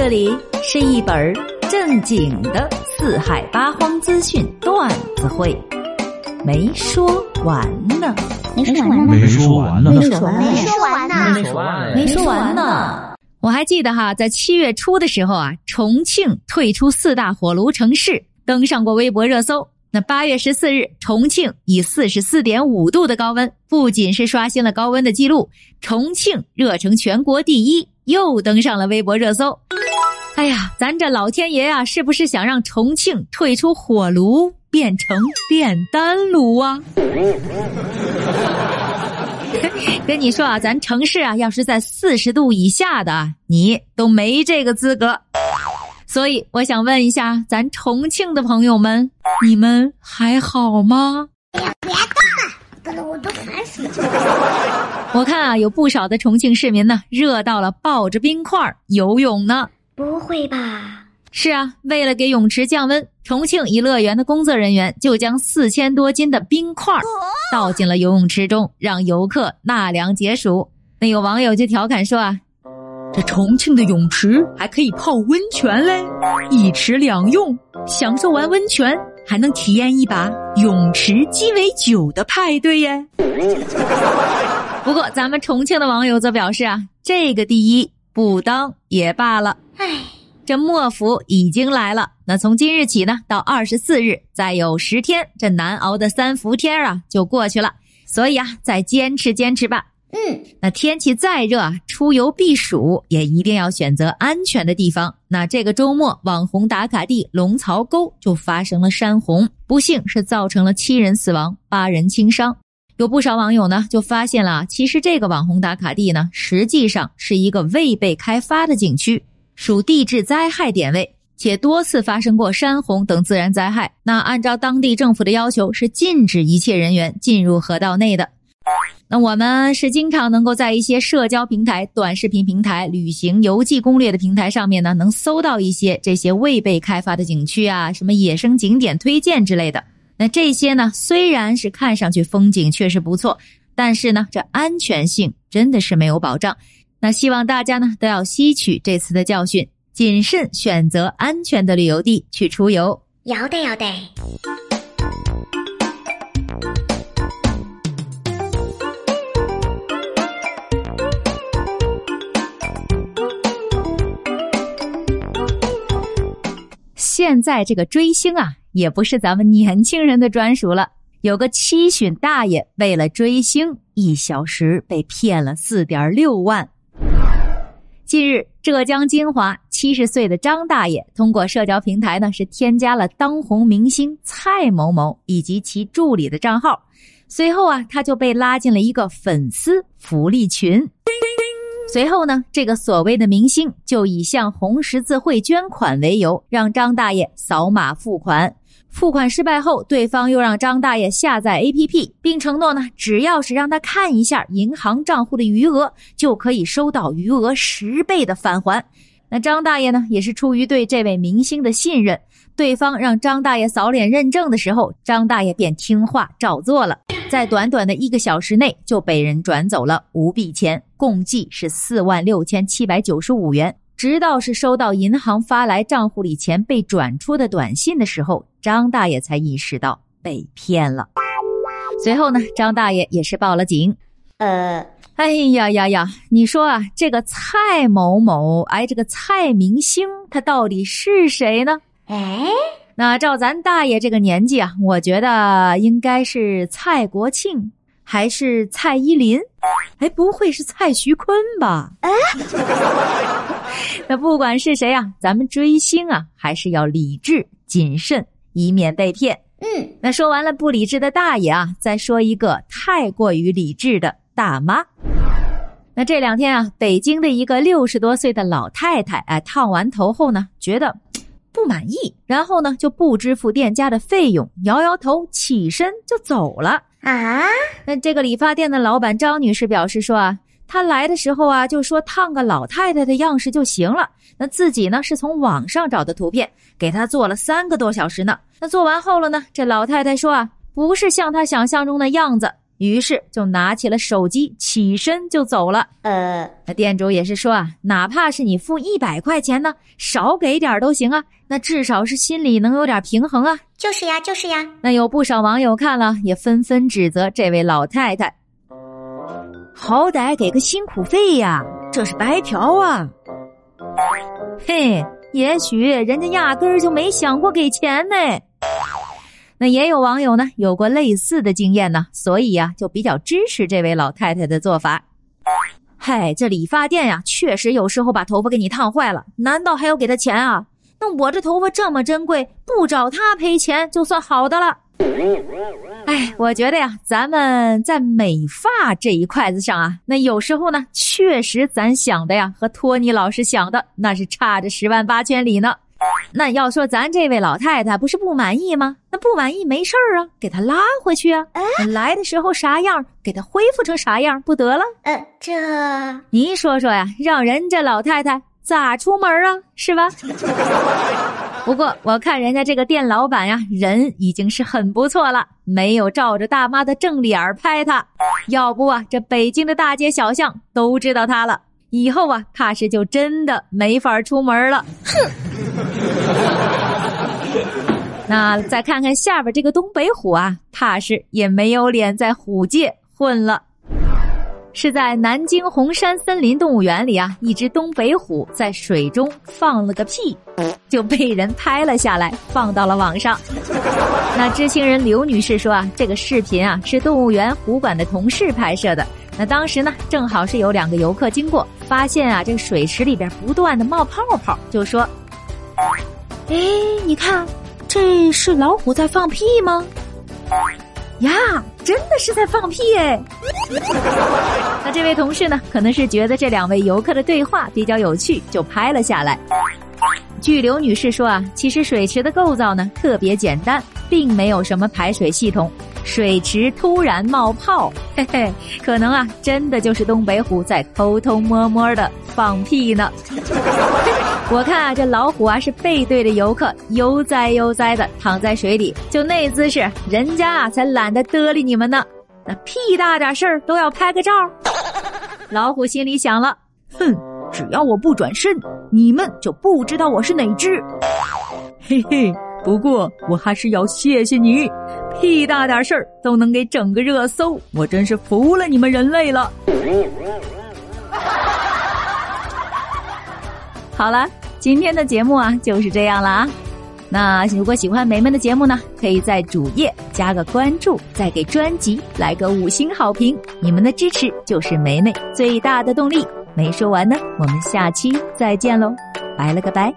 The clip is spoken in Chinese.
这里是一本正经的四海八荒资讯段子会，没说完呢，没说完呢，没说完呢，没说完呢，没说完呢，没说完没说完呢。我还记得哈，在七月初的时候啊，重庆退出四大火炉城市，登上过微博热搜。那八月十四日，重庆以四十四点五度的高温，不仅是刷新了高温的记录，重庆热成全国第一，又登上了微博热搜。哎呀，咱这老天爷啊，是不是想让重庆退出火炉，变成炼丹炉啊？跟你说啊，咱城市啊，要是在四十度以下的，你都没这个资格。所以我想问一下，咱重庆的朋友们，你们还好吗？哎呀，别动了，我都烦死了。我看啊，有不少的重庆市民呢，热到了抱着冰块游泳呢。不会吧？是啊，为了给泳池降温，重庆一乐园的工作人员就将四千多斤的冰块倒进了游泳池中，让游客纳凉解暑。那有网友就调侃说啊，这重庆的泳池还可以泡温泉嘞，一池两用，享受完温泉还能体验一把泳池鸡尾酒的派对耶。不过咱们重庆的网友则表示啊，这个第一不当也罢了。唉，这末伏已经来了，那从今日起呢，到二十四日，再有十天，这难熬的三伏天啊就过去了。所以啊，再坚持坚持吧。嗯，那天气再热啊，出游避暑也一定要选择安全的地方。那这个周末，网红打卡地龙槽沟就发生了山洪，不幸是造成了七人死亡，八人轻伤。有不少网友呢就发现了，其实这个网红打卡地呢，实际上是一个未被开发的景区，属地质灾害点位，且多次发生过山洪等自然灾害。那按照当地政府的要求，是禁止一切人员进入河道内的。那我们是经常能够在一些社交平台、短视频平台、旅行游记攻略的平台上面呢，能搜到一些这些未被开发的景区啊，什么野生景点推荐之类的。那这些呢，虽然是看上去风景确实不错，但是呢，这安全性真的是没有保障。那希望大家呢都要吸取这次的教训，谨慎选择安全的旅游地去出游。要得要得。现在这个追星啊，也不是咱们年轻人的专属了。有个七旬大爷为了追星，一小时被骗了四点六万。近日，浙江金华七十岁的张大爷通过社交平台呢，是添加了当红明星蔡某某以及其助理的账号。随后啊，他就被拉进了一个粉丝福利群。随后呢，这个所谓的明星就以向红十字会捐款为由，让张大爷扫码付款。付款失败后，对方又让张大爷下载 APP，并承诺呢，只要是让他看一下银行账户的余额，就可以收到余额十倍的返还。那张大爷呢，也是出于对这位明星的信任，对方让张大爷扫脸认证的时候，张大爷便听话照做了。在短短的一个小时内，就被人转走了五笔钱，共计是四万六千七百九十五元。直到是收到银行发来账户里钱被转出的短信的时候，张大爷才意识到被骗了。随后呢，张大爷也是报了警。呃，哎呀呀呀！你说啊，这个蔡某某，哎，这个蔡明星，他到底是谁呢？哎，那照咱大爷这个年纪啊，我觉得应该是蔡国庆，还是蔡依林？哎，不会是蔡徐坤吧？哎，那不管是谁啊，咱们追星啊，还是要理智谨慎，以免被骗。嗯，那说完了不理智的大爷啊，再说一个太过于理智的大妈。那这两天啊，北京的一个六十多岁的老太太，哎，烫完头后呢，觉得不满意，然后呢就不支付店家的费用，摇摇头，起身就走了。啊，那这个理发店的老板张女士表示说啊，她来的时候啊，就说烫个老太太的样式就行了。那自己呢是从网上找的图片，给他做了三个多小时呢。那做完后了呢，这老太太说啊，不是像她想象中的样子，于是就拿起了手机，起身就走了。呃，那店主也是说啊，哪怕是你付一百块钱呢，少给点都行啊，那至少是心里能有点平衡啊。就是呀，就是呀。那有不少网友看了，也纷纷指责这位老太太，好歹给个辛苦费呀，这是白嫖啊。嘿，也许人家压根儿就没想过给钱呢。那也有网友呢，有过类似的经验呢，所以呀，就比较支持这位老太太的做法。嗨，这理发店呀，确实有时候把头发给你烫坏了，难道还要给他钱啊？那我这头发这么珍贵，不找他赔钱就算好的了。哎，我觉得呀，咱们在美发这一块子上啊，那有时候呢，确实咱想的呀，和托尼老师想的那是差着十万八千里呢。那要说咱这位老太太不是不满意吗？那不满意没事儿啊，给她拉回去啊。来的时候啥样，给她恢复成啥样不得了？呃，这您说说呀，让人家老太太咋出门啊？是吧？不过我看人家这个店老板呀，人已经是很不错了，没有照着大妈的正脸拍她。要不啊，这北京的大街小巷都知道她了。以后啊，怕是就真的没法出门了。哼。那再看看下边这个东北虎啊，怕是也没有脸在虎界混了。是在南京红山森林动物园里啊，一只东北虎在水中放了个屁，就被人拍了下来，放到了网上。那知情人刘女士说啊，这个视频啊是动物园虎馆的同事拍摄的。那当时呢，正好是有两个游客经过，发现啊这个水池里边不断的冒泡泡，就说。哎，你看，这是老虎在放屁吗？呀，真的是在放屁哎！那这位同事呢，可能是觉得这两位游客的对话比较有趣，就拍了下来。据刘女士说啊，其实水池的构造呢特别简单，并没有什么排水系统。水池突然冒泡，嘿嘿，可能啊，真的就是东北虎在偷偷摸摸的放屁呢。我看啊，这老虎啊是背对着游客，悠哉悠哉的躺在水里，就那姿势，人家啊才懒得搭理你们呢。那屁大点事儿都要拍个照，老虎心里想了，哼，只要我不转身，你们就不知道我是哪只。嘿嘿，不过我还是要谢谢你，屁大点事儿都能给整个热搜，我真是服了你们人类了。好了，今天的节目啊就是这样了啊。那如果喜欢梅梅的节目呢，可以在主页加个关注，再给专辑来个五星好评。你们的支持就是梅梅最大的动力。没说完呢，我们下期再见喽，拜了个拜。